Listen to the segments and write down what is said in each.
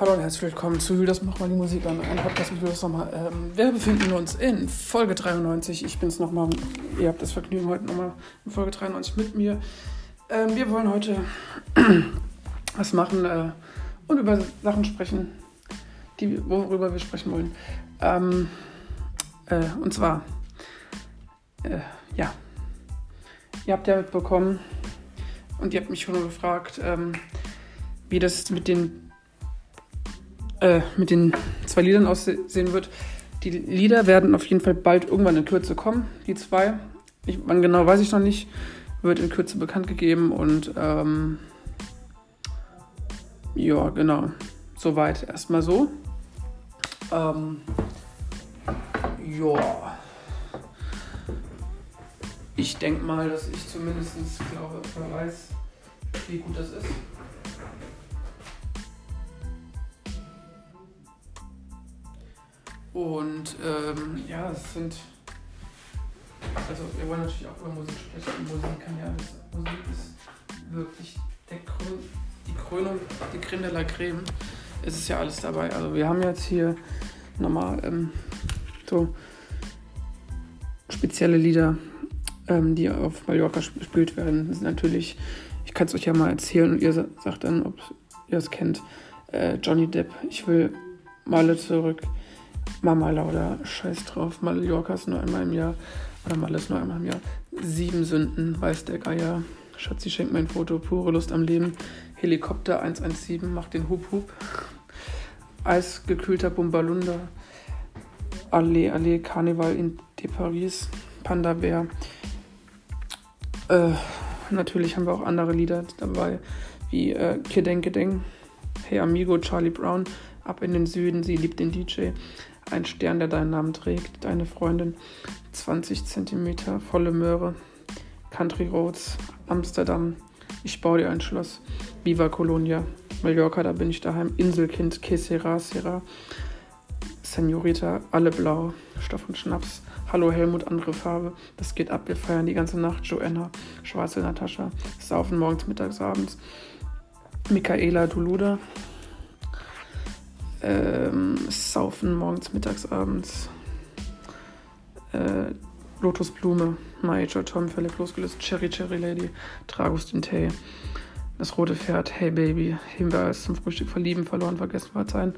Hallo und herzlich willkommen zu Julius Mach mal die Musik an. Ein Podcast mit Julius nochmal. Ähm, wir befinden uns in Folge 93. Ich bin's nochmal. Ihr habt das Vergnügen heute nochmal in Folge 93 mit mir. Ähm, wir wollen heute was machen äh, und über Sachen sprechen, die, worüber wir sprechen wollen. Ähm, äh, und zwar, äh, ja, ihr habt ja mitbekommen und ihr habt mich schon gefragt, ähm, wie das mit den äh, mit den zwei Liedern aussehen wird. Die Lieder werden auf jeden Fall bald irgendwann in Kürze kommen, die zwei. Ich, wann genau weiß ich noch nicht. Wird in Kürze bekannt gegeben und ähm, ja, genau. Soweit erstmal so. Ähm, ja. Ich denke mal, dass ich zumindest glaube, wer weiß, wie gut das ist. Und ähm, ja, es sind. Also, wir wollen natürlich auch über Musik sprechen. Musik kann ja. Musik ist wirklich der Krön, die Krönung, die Creme de la Creme. Es ist ja alles dabei. Also, wir haben jetzt hier nochmal ähm, so spezielle Lieder, ähm, die auf Mallorca gespielt werden. Das sind natürlich, ich kann es euch ja mal erzählen und ihr sagt dann, ob ihr es kennt. Äh, Johnny Depp, ich will Malle zurück. Mama Lauda, scheiß drauf, Mallorca ist nur einmal im Jahr. Oder Mal ist nur einmal im Jahr. Sieben Sünden, weiß der Geier. Schatzi schenkt mein Foto, pure Lust am Leben. Helikopter 117, macht den Hub. Eisgekühlter Bumbalunda. Allee, Allee, Karneval in de Paris. Panda Bär. Äh, natürlich haben wir auch andere Lieder dabei, wie äh, Kedeng. Hey Amigo, Charlie Brown. Ab in den Süden, sie liebt den DJ. Ein Stern, der deinen Namen trägt, deine Freundin, 20 cm, volle Möhre, Country Roads, Amsterdam, ich baue dir ein Schloss, Viva Colonia, Mallorca, da bin ich daheim, Inselkind, Que sera, sera, Senorita, alle blau, Stoff und Schnaps, Hallo Helmut, andere Farbe, das geht ab, wir feiern die ganze Nacht, Joanna, schwarze Natascha, saufen morgens, mittags, abends, Michaela Duluda, ähm, Saufen morgens, mittags, abends. Äh, Lotusblume, Major Tom, völlig losgelöst. Cherry Cherry Lady, Tragus Dintay. Das rote Pferd, Hey Baby, Hinweis zum Frühstück verlieben, verloren, vergessen, verzeihen.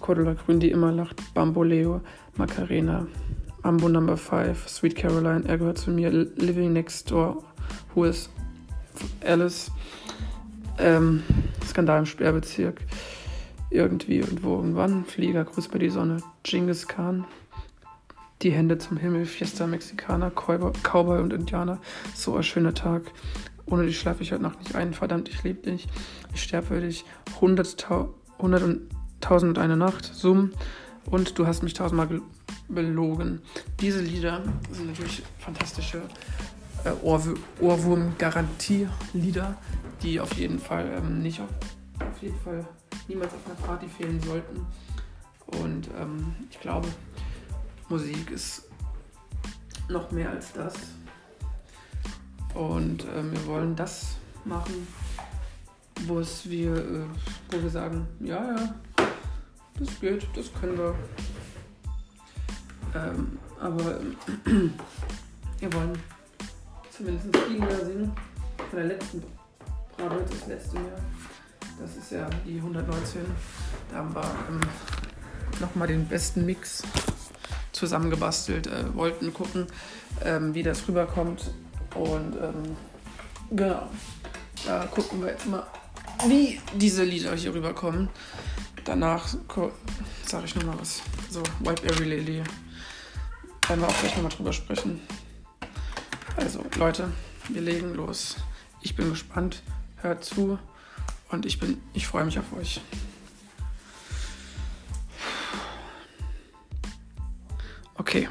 Cordula Grün, die immer lacht. Bamboleo, Macarena. Ambo Number 5, Sweet Caroline, er gehört zu mir. Living Next Door, Who is Alice. Ähm, Skandal im Sperrbezirk irgendwie irgendwo irgendwann. Flieger, Gruß bei die Sonne, Genghis Khan, die Hände zum Himmel, Fiesta Mexicana, Cowboy und Indianer. So ein schöner Tag. Ohne dich schlafe ich heute Nacht nicht ein. Verdammt, ich liebe dich. Ich sterbe für dich. Hundert, hundert und tausend und eine Nacht. Summ. Und du hast mich tausendmal belogen. Diese Lieder sind natürlich fantastische äh, Ohrwurm-Garantie-Lieder, die auf jeden Fall ähm, nicht auf, auf jeden Fall niemals auf einer Party fehlen sollten. Und ähm, ich glaube, Musik ist noch mehr als das. Und ähm, wir wollen das machen, wo es wir, äh, wo wir sagen, ja, ja, das geht, das können wir. Ähm, aber äh, wir wollen zumindest Lieder singen von der letzten Bravo, das letzte Jahr. Das ist ja die 119. Da haben wir ähm, nochmal den besten Mix zusammengebastelt. Äh, wollten gucken, ähm, wie das rüberkommt. Und ähm, genau, da gucken wir jetzt mal, wie diese Lieder hier rüberkommen. Danach sage ich nochmal was. So, Wipe Every Lily. Werden wir auch gleich nochmal drüber sprechen. Also, Leute, wir legen los. Ich bin gespannt. Hört zu. Und ich bin, ich freue mich auf euch. Okay.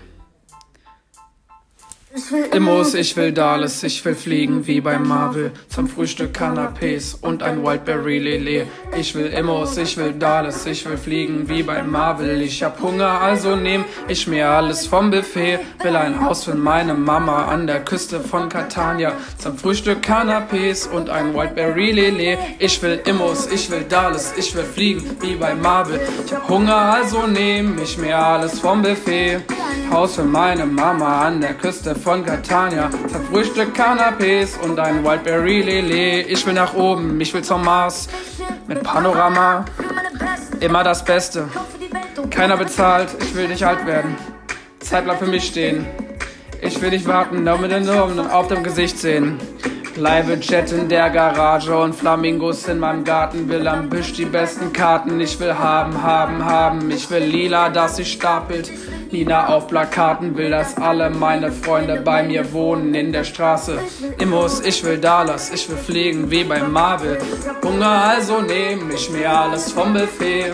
Ich Immos, ich will Dallas, ich will fliegen wie bei Marvel. Zum Frühstück Canapés und ein Wildberry Lele. Ich will Immos, ich will Dallas, ich will fliegen wie bei Marvel. Ich hab Hunger, also nehm ich mir alles vom Buffet. Will ein Haus für meine Mama an der Küste von Catania. Zum Frühstück Canapés und ein Wildberry Lele. Ich will Immos, ich will Dallas, ich will fliegen wie bei Marvel. Ich hab Hunger, also nehm ich mir alles vom Buffet. Haus für meine Mama an der Küste von Catania. Zum Frühstück Canapés und ein Wildberry Lele. Ich will nach oben, ich will zum Mars. Mit Panorama, immer das Beste. Keiner bezahlt, ich will nicht alt werden. Zeit bleibt für mich stehen. Ich will nicht warten, nur mit den Augen auf dem Gesicht sehen. Bleibe Jet in der Garage und Flamingos in meinem Garten. Will am Büsch die besten Karten. Ich will haben, haben, haben. Ich will lila, das sich stapelt. Nina auf Plakaten will, dass alle meine Freunde bei mir wohnen in der Straße. Immos, ich will Dallas, ich will fliegen wie bei Marvel. Hunger, also nehm ich mir alles vom Buffet.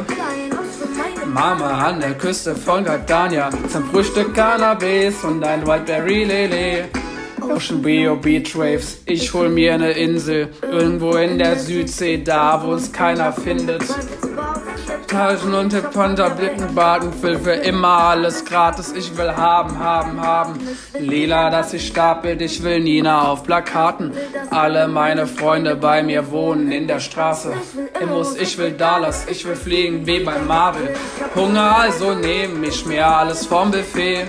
Mama an der Küste von Catania zum Frühstück Cannabis und ein Wildberry Lele. Ocean Bio Beach Waves, ich hol mir eine Insel irgendwo in der Südsee, da wo uns keiner findet. Taschen und Panther blicken baden, will für immer alles gratis. Ich will haben, haben, haben. Lila, dass sich stapelt, ich will Nina auf Plakaten. Alle meine Freunde bei mir wohnen in der Straße. Immos, ich will Dallas, ich will fliegen wie bei Marvel. Hunger, also nehm ich mir alles vom Buffet.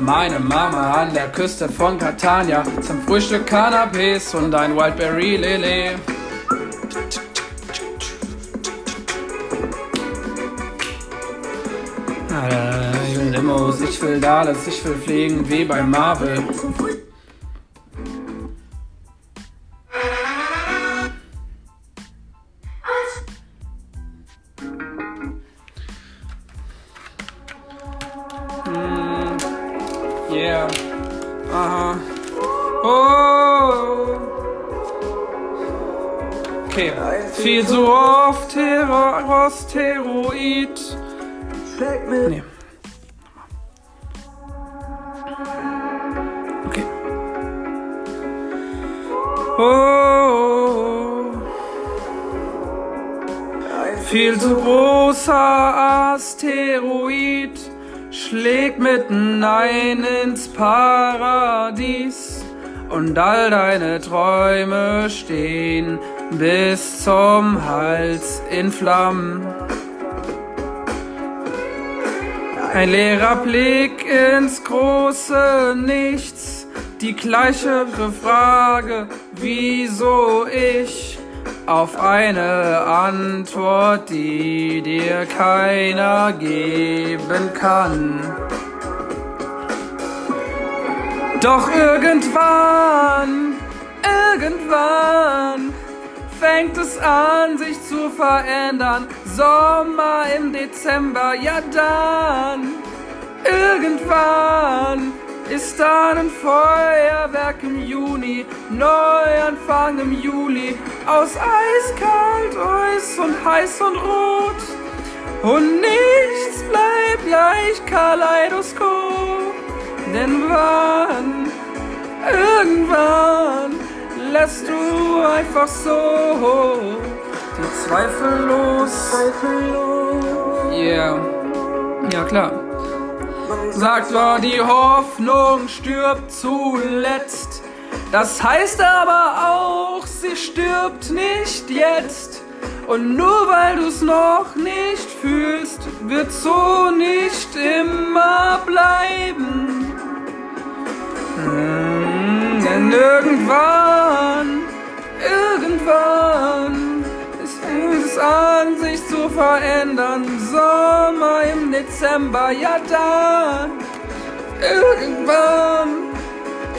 Meine Mama an der Küste von Catania zum Frühstück Cannabis und ein Wildberry Lele. Ich will Limos, ich will Dallas, ich will fliegen wie bei Marvel. Hm, Yeah. Oh. Okay. Viel zu oft Steroid. Schlägt mitten ein ins Paradies und all deine Träume stehen bis zum Hals in Flammen. Ein leerer Blick ins große Nichts, die gleiche Frage, wieso ich, auf eine Antwort, die dir keiner geben kann. Doch irgendwann, irgendwann fängt es an, sich zu verändern. Sommer im Dezember, ja dann. Irgendwann ist dann ein Feuerwerk im Juni, Neuanfang im Juli, aus eiskalt, Eis und heiß und rot. Und nichts bleibt gleich Kaleidoskop, denn wann, irgendwann lässt du einfach so die Zweifel los. Yeah, ja klar. Sagt zwar, die Hoffnung stirbt zuletzt. Das heißt aber auch, sie stirbt nicht jetzt. Und nur weil du's noch nicht fühlst, wird so nicht immer bleiben. Hm, denn irgendwann, irgendwann ist es an, sich zu verändern. Sommer im Dezember, ja dann. Irgendwann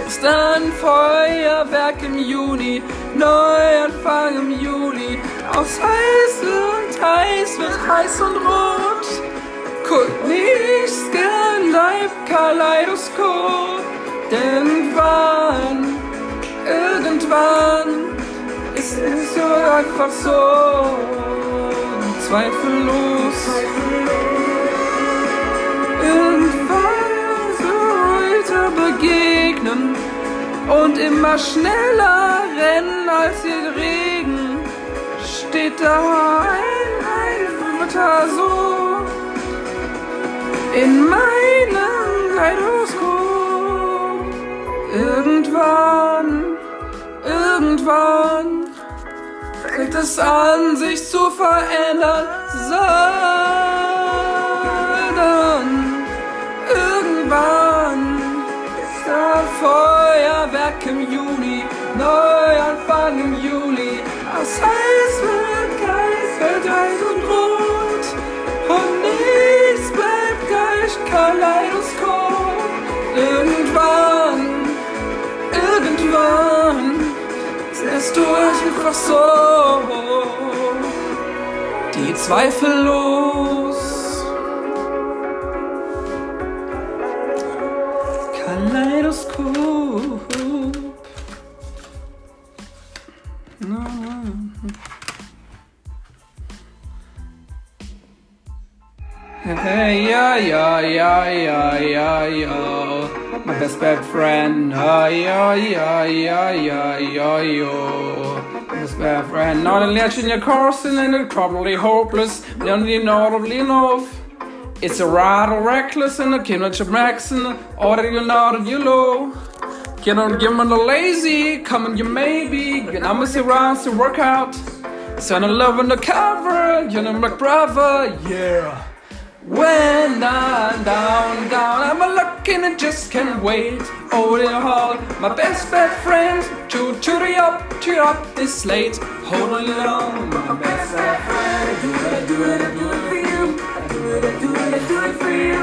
ist dann Feuerwerk im Juni, Neuanfang im Juli. Aus heiß und heiß wird heiß und rot. Nicht gern live Kaleidoskop. Denn wann, irgendwann ist es so einfach so zweifellos. Irgendwann so heute begegnen und immer schneller rennen als ihr Regen. Steht da ein, ein so in meinem Kaleidoskop. Irgendwann, irgendwann fängt es an, sich zu verändern. Sondern irgendwann ist da Feuerwerk im Juni, Neuanfang im Juli. Das lässt du euch einfach so die Zweifel los. Kaleidoskop. Hey, yeah, yeah, yeah, yeah, yeah, yeah. my best bad friend. Ay, ay, ay, ay, ay, ay, oh. My best bad friend. Not only legend, your course, cursing and it's probably hopeless. Don't you know enough? It's a rattle reckless and a cannot maxin, or you know you low. Cannot give me the lazy, come and you maybe, and I'm a serious to work out. Son of love on the cover, you know, McBrava, yeah. When I'm down, down, I'm a looking and just can't wait. The hall, my best best friend, to the up, the up this late. Holding it on, my best best friend. I Do it, I do it, I do it for you. I do it, I do it, I do it for you.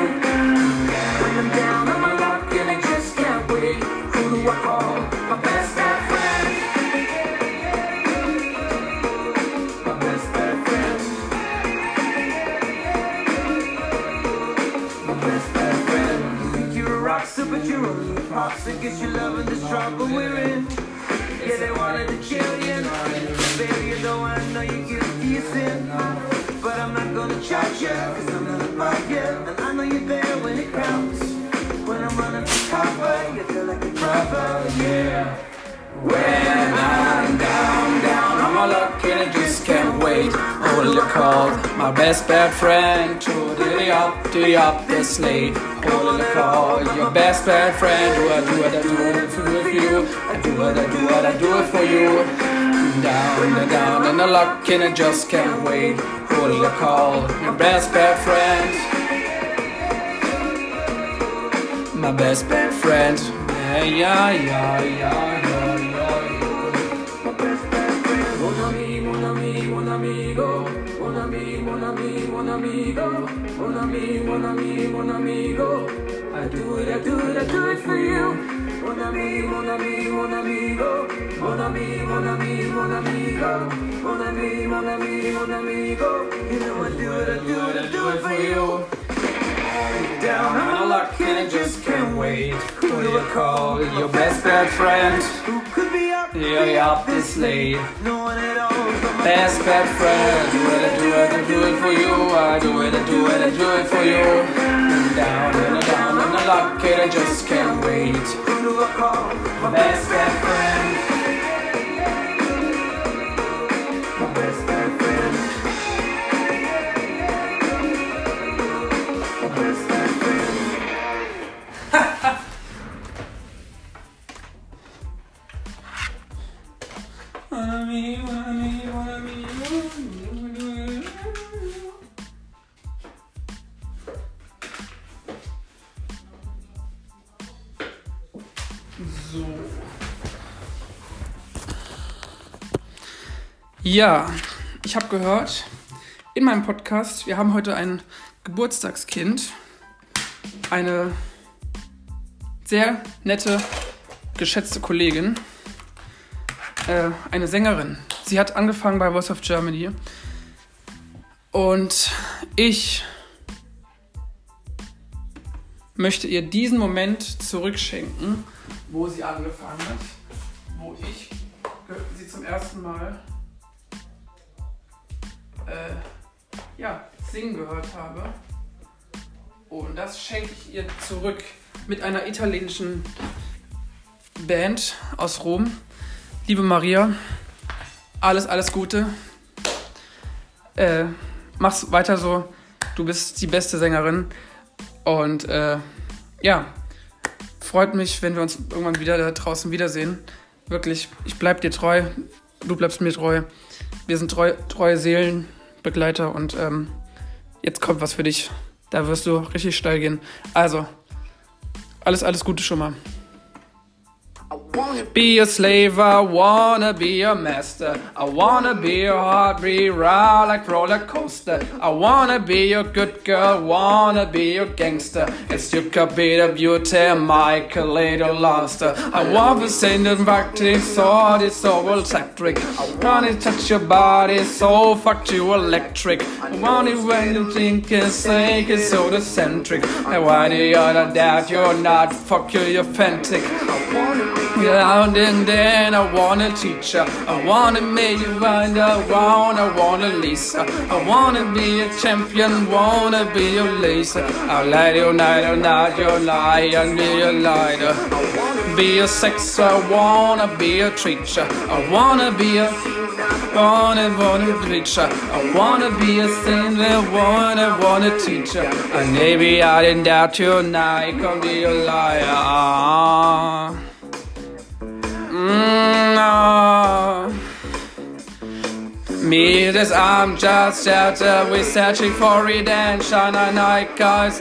When I'm down, only a popstar. Guess you're loving the struggle we're in. Yeah, they wanted to chill you. Baby, though I know you're guilty of sin. But I'm not gonna charge you, cause I'm not above you. And I know you're there when it counts. When I'm running for cover, you feel like a brother, yeah. When I'm down, down, I'm a lucky and just can't wait. Hold the call, my best bad friend. To the up, to the up this late. Hold the call, your best bad friend. Do I do it, I do it for you. I do it, I do it, I do it for you. Down and down and the luck and I just can't wait. Hold the call, your best bad friend. My best bad friend. Yeah, yeah, yeah, yeah, yeah, yeah. Mon ami, mon ami, mon amigo. Ami, mon amigo. Mon ami, mon ami, mon amigo. I do it, I do it, I do it for you. Mon ami, mon ami, mon amigo. Mon ami, mon ami, mon amigo. Mon ami, mon ami, mon amigo. You know I do it, I do it, I do it for you. Down on luck and I just can't wait. Who do you call your best bad friend? Who could be up? Yeah, up this late. No one at all. Best bad friend, do it, I do it, I do it for you. I do it, I do it, I do it for you. Down and down the luck and I just can't wait. Who do I call? My Best bad friend. Ja, ich habe gehört in meinem Podcast, wir haben heute ein Geburtstagskind. Eine sehr nette, geschätzte Kollegin. Äh, eine Sängerin. Sie hat angefangen bei Voice of Germany. Und ich möchte ihr diesen Moment zurückschenken, wo sie angefangen hat, wo ich sie zum ersten Mal äh, ja, singen gehört habe. Und das schenke ich ihr zurück. mit einer italienischen Band aus Rom. Liebe Maria, alles, alles Gute. Äh, mach's weiter so. Du bist die beste Sängerin. Und äh, ja, freut mich, wenn wir uns irgendwann wieder da draußen wiedersehen. Wirklich, ich bleib dir treu. Du bleibst mir treu. Wir sind treu, treue Seelenbegleiter und ähm, jetzt kommt was für dich. Da wirst du richtig steil gehen. Also, alles, alles Gute schon mal. Be a slave, I wanna be a master. I wanna be a heartbeat ride like roller coaster. I wanna be a good girl, wanna be a gangster. It's you could be the beauty, Michael Little Monster. I wanna send it back to so it's so electric. I wanna touch your body, so fuck you electric. I want it when you think it's sick, it's so eccentric. I want you to doubt you're not, fuck you, you're authentic. I wanna around and then I wanna teach her. I wanna make you find I wanna, wanna Lisa. I wanna be a champion, wanna be your Lisa. I'll light your night, I'll your lion, be a lighter. Be a sex, I wanna be a teacher. I wanna be a wanna, wanna preacher. I wanna be a singer, wanna, wanna teacher. And maybe I didn't doubt you, now I can be a liar. Mm, no. Me, this I'm just shelter. We're searching for redemption. And I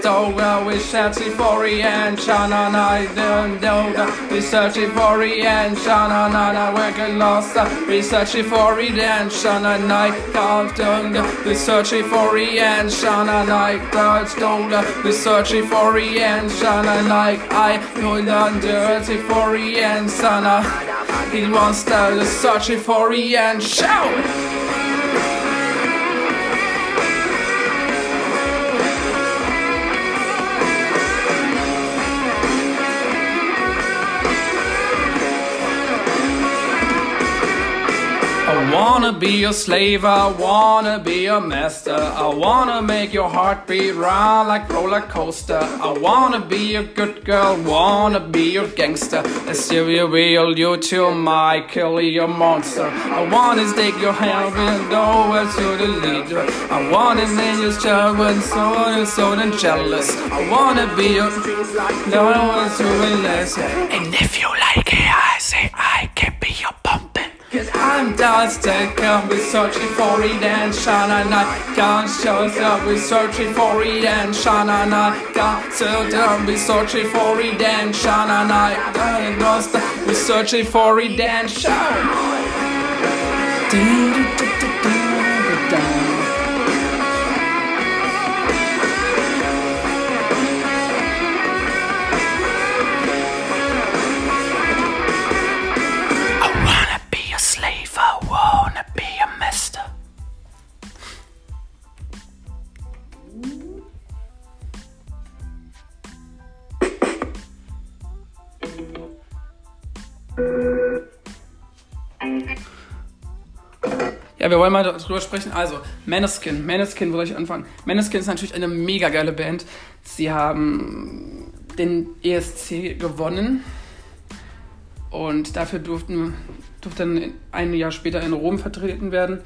don't well. We're searching for redemption. I don't know. We're searching for redemption. And I getting lost. We're searching for redemption. And I guys don't. We're searching for redemption. I guys don't. We're searching for redemption. And I I down dirty for redemption in one style, searching for the end. Shout! Wanna be your slave, I wanna be your master. I wanna make your heart beat round like roller coaster. I wanna be a good girl, wanna be your gangster. And still you real, you to my kill your monster. I wanna stick your hand and over to the leader. I wanna make you stubborn, so and so and jealous. I wanna be a no one to relax. And if you like it, time does take come We're searching for it and shine and night Gun shows up, we're searching for it and shine and night Gun so down, we're searching for it and shine a night Gun and we're searching for it and shine. Wir wollen mal darüber sprechen. Also, Maneskin. Maneskin, wo soll ich anfangen? Maneskin ist natürlich eine mega geile Band. Sie haben den ESC gewonnen. Und dafür durften, durfte dann ein Jahr später in Rom vertreten werden.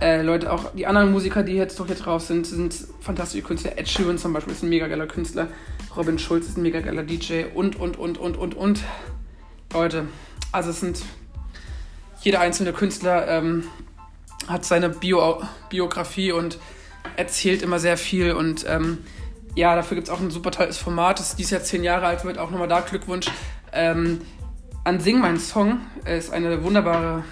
Äh, Leute, auch die anderen Musiker, die jetzt doch hier drauf sind, sind fantastische Künstler. Ed Sheeran zum Beispiel ist ein mega geiler Künstler. Robin Schulz ist ein mega geiler DJ und, und, und, und, und, und. Leute, also es sind jeder einzelne Künstler ähm, hat seine Bio Biografie und erzählt immer sehr viel und ähm, ja, dafür gibt es auch ein super tolles Format, das dieses Jahr zehn Jahre alt wird, auch nochmal da. Glückwunsch. Ähm, an Sing mein Song ist eine wunderbare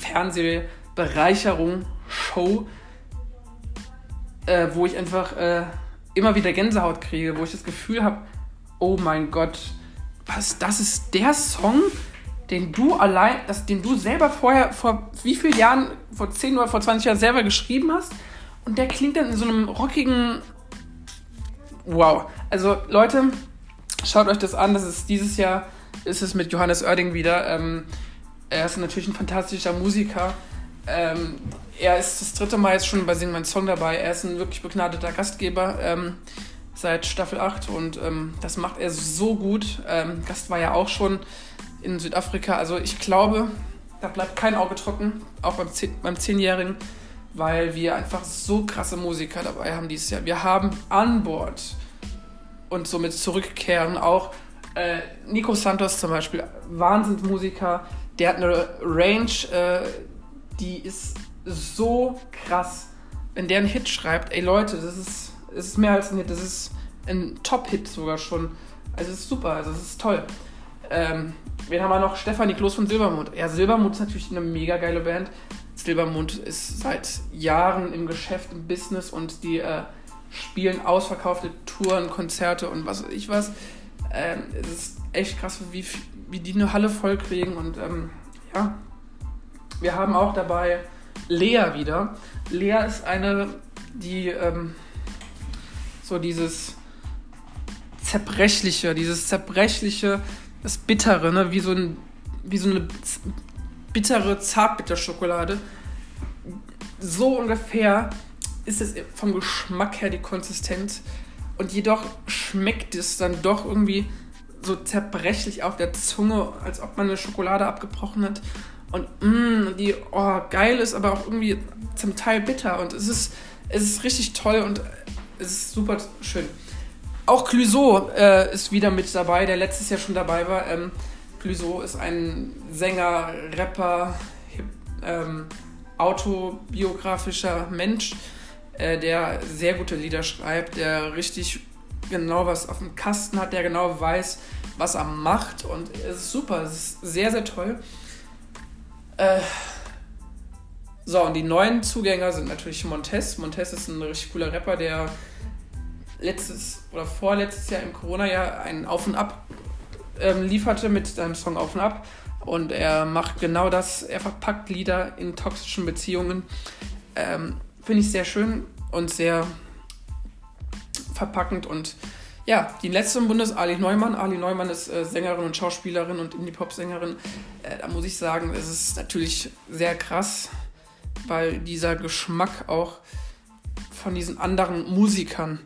Fernsehbereicherung, Show, äh, wo ich einfach äh, immer wieder Gänsehaut kriege, wo ich das Gefühl habe, oh mein Gott, was, das ist der Song, den du allein, das, den du selber vorher, vor wie vielen Jahren, vor 10 oder vor 20 Jahren selber geschrieben hast. Und der klingt dann in so einem rockigen. Wow. Also, Leute, schaut euch das an. Das ist dieses Jahr ist es mit Johannes Oerding wieder. Ähm, er ist natürlich ein fantastischer Musiker. Ähm, er ist das dritte Mal jetzt schon bei Sing mein Song dabei. Er ist ein wirklich begnadeter Gastgeber. Ähm, seit Staffel 8 und ähm, das macht er so gut. Ähm, Gast war ja auch schon in Südafrika. Also ich glaube, da bleibt kein Auge trocken, auch beim, Zehn, beim Zehnjährigen, weil wir einfach so krasse Musiker dabei haben dieses Jahr. Wir haben an Bord und somit zurückkehren auch äh, Nico Santos zum Beispiel, Wahnsinnsmusiker, der hat eine Range, äh, die ist so krass. Wenn der einen Hit schreibt, ey Leute, das ist, das ist mehr als ein Hit, das ist ein Top-Hit sogar schon. Also es ist super, also es ist toll. Ähm, wen haben wir noch? Stefanie Kloß von Silbermond. Ja, Silbermond ist natürlich eine mega geile Band. Silbermond ist seit Jahren im Geschäft, im Business und die äh, spielen ausverkaufte Touren, Konzerte und was weiß ich was. Ähm, es ist echt krass, wie, wie die eine Halle voll kriegen und ähm, ja. Wir haben auch dabei Lea wieder. Lea ist eine, die ähm, so dieses zerbrechliche, dieses zerbrechliche, das bittere, ne? wie so ein, wie so eine bittere Zartbitterschokolade. So ungefähr ist es vom Geschmack her die Konsistenz und jedoch schmeckt es dann doch irgendwie so zerbrechlich auf der Zunge, als ob man eine Schokolade abgebrochen hat. Und mh, mm, die, oh, geil ist, aber auch irgendwie zum Teil bitter. Und es ist, es ist richtig toll und es ist super schön. Auch Clouseau äh, ist wieder mit dabei, der letztes Jahr schon dabei war. Ähm, Clouseau ist ein Sänger, Rapper, ähm, autobiografischer Mensch, äh, der sehr gute Lieder schreibt, der richtig genau was auf dem Kasten hat, der genau weiß, was er macht. Und es ist super, es ist sehr, sehr toll. Äh, so, und die neuen Zugänger sind natürlich Montez. Montez ist ein richtig cooler Rapper, der letztes oder vorletztes Jahr im Corona-Jahr einen Auf und Ab ähm, lieferte mit seinem Song Auf und Ab. Und er macht genau das, er verpackt Lieder in toxischen Beziehungen. Ähm, Finde ich sehr schön und sehr verpackend. Und ja, die letzte im Bundes Ali Neumann. Ali Neumann ist äh, Sängerin und Schauspielerin und Indie-Pop-Sängerin. Äh, da muss ich sagen, es ist natürlich sehr krass, weil dieser Geschmack auch von diesen anderen Musikern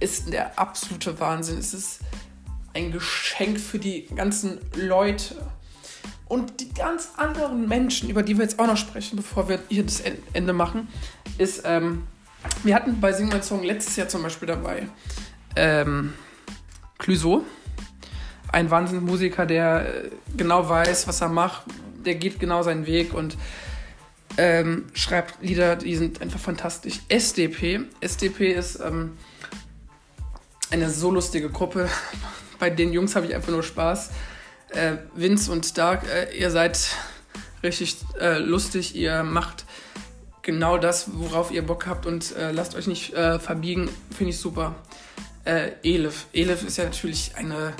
ist der absolute Wahnsinn. Es ist ein Geschenk für die ganzen Leute und die ganz anderen Menschen, über die wir jetzt auch noch sprechen, bevor wir hier das Ende machen, ist, ähm, wir hatten bei Sing My Song letztes Jahr zum Beispiel dabei ähm, Clouseau, ein Wahnsinnsmusiker, der äh, genau weiß, was er macht, der geht genau seinen Weg und ähm, schreibt Lieder, die sind einfach fantastisch. SDP, SDP ist ähm, eine so lustige Gruppe. Bei den Jungs habe ich einfach nur Spaß. Äh, Vince und Dark, äh, ihr seid richtig äh, lustig, ihr macht genau das, worauf ihr Bock habt und äh, lasst euch nicht äh, verbiegen, finde ich super. Äh, Elif. Elif ist ja natürlich eine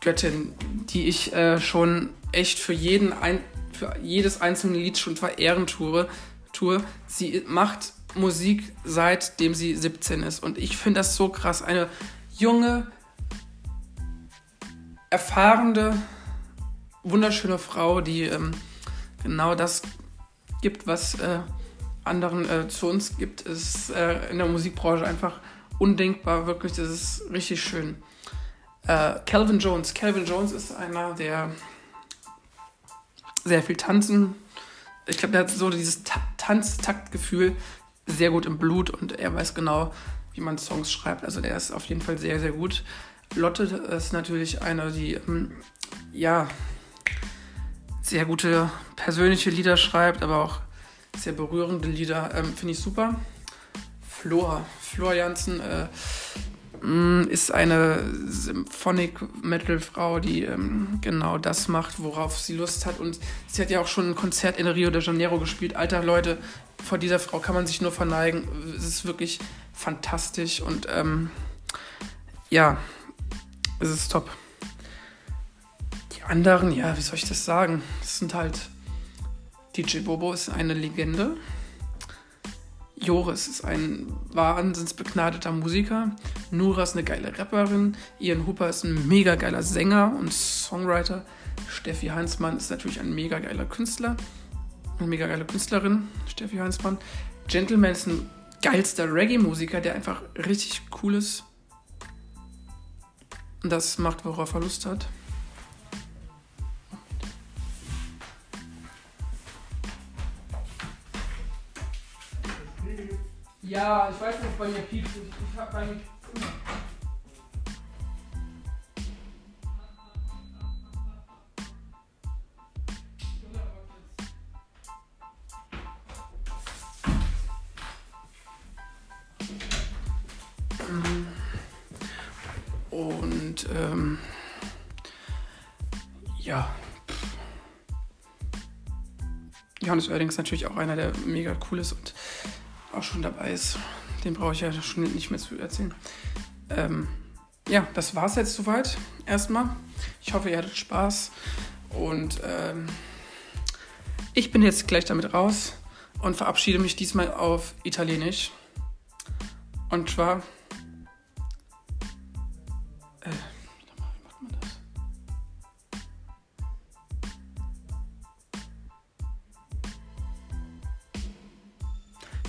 Göttin, die ich schon echt für jeden ein, für jedes einzelne Lied schon verehren tue. tue. Sie macht Musik seitdem sie 17 ist. Und ich finde das so krass. Eine junge, erfahrene, wunderschöne Frau, die ähm, genau das gibt, was äh, anderen äh, zu uns gibt, ist äh, in der Musikbranche einfach undenkbar. Wirklich, das ist richtig schön. Äh, Calvin Jones. Calvin Jones ist einer, der sehr viel tanzen. Ich glaube, der hat so dieses Tanztaktgefühl sehr gut im Blut und er weiß genau, wie man Songs schreibt. Also der ist auf jeden Fall sehr, sehr gut. Lotte ist natürlich eine, die ähm, ja sehr gute persönliche Lieder schreibt, aber auch sehr berührende Lieder. Ähm, Finde ich super. Flor, Flor Jansen äh, mm, ist eine Symphonic Metal Frau, die ähm, genau das macht, worauf sie Lust hat. Und sie hat ja auch schon ein Konzert in Rio de Janeiro gespielt. Alter Leute, vor dieser Frau kann man sich nur verneigen. Es ist wirklich fantastisch und ähm, ja, es ist top. Die anderen, ja, wie soll ich das sagen? Das sind halt. DJ Bobo ist eine Legende. Joris ist ein wahnsinnsbegnadeter Musiker. Nura ist eine geile Rapperin. Ian Hooper ist ein mega geiler Sänger und Songwriter. Steffi Heinzmann ist natürlich ein mega geiler Künstler. Eine mega geile Künstlerin, Steffi Heinzmann. Gentleman ist ein geilster Reggae-Musiker, der einfach richtig cool ist. Und das macht, worauf er Lust hat. Ja, ich weiß nicht, bei mir piept. Ich, ich hab bei mir Und ähm, ja. Johannes Oerding ist natürlich auch einer, der mega cool ist und auch schon dabei ist. Den brauche ich ja schon nicht mehr zu erzählen. Ähm, ja, das war es jetzt soweit. Erstmal. Ich hoffe, ihr hattet Spaß. Und ähm, ich bin jetzt gleich damit raus und verabschiede mich diesmal auf Italienisch. Und zwar.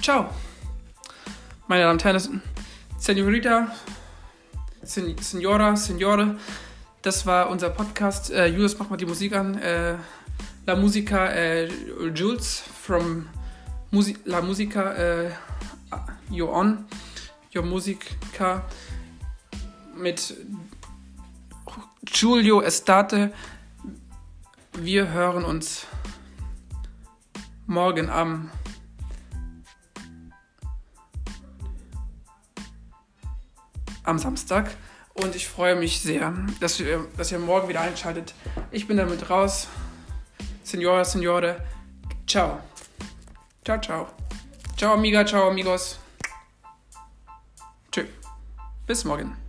Ciao. Meine Damen und Herren, Senorita, Sen Senora, Signore, das war unser Podcast. Äh, Julius, mach mal die Musik an. Äh, La Musica äh, Jules from Musi La Musica äh, You're On, Your Musica mit Giulio Estate. Wir hören uns morgen am am Samstag. Und ich freue mich sehr, dass ihr, dass ihr morgen wieder einschaltet. Ich bin damit raus. Signora, Signore. Ciao. Ciao, ciao. Ciao, amiga, ciao, amigos. Tschüss. Bis morgen.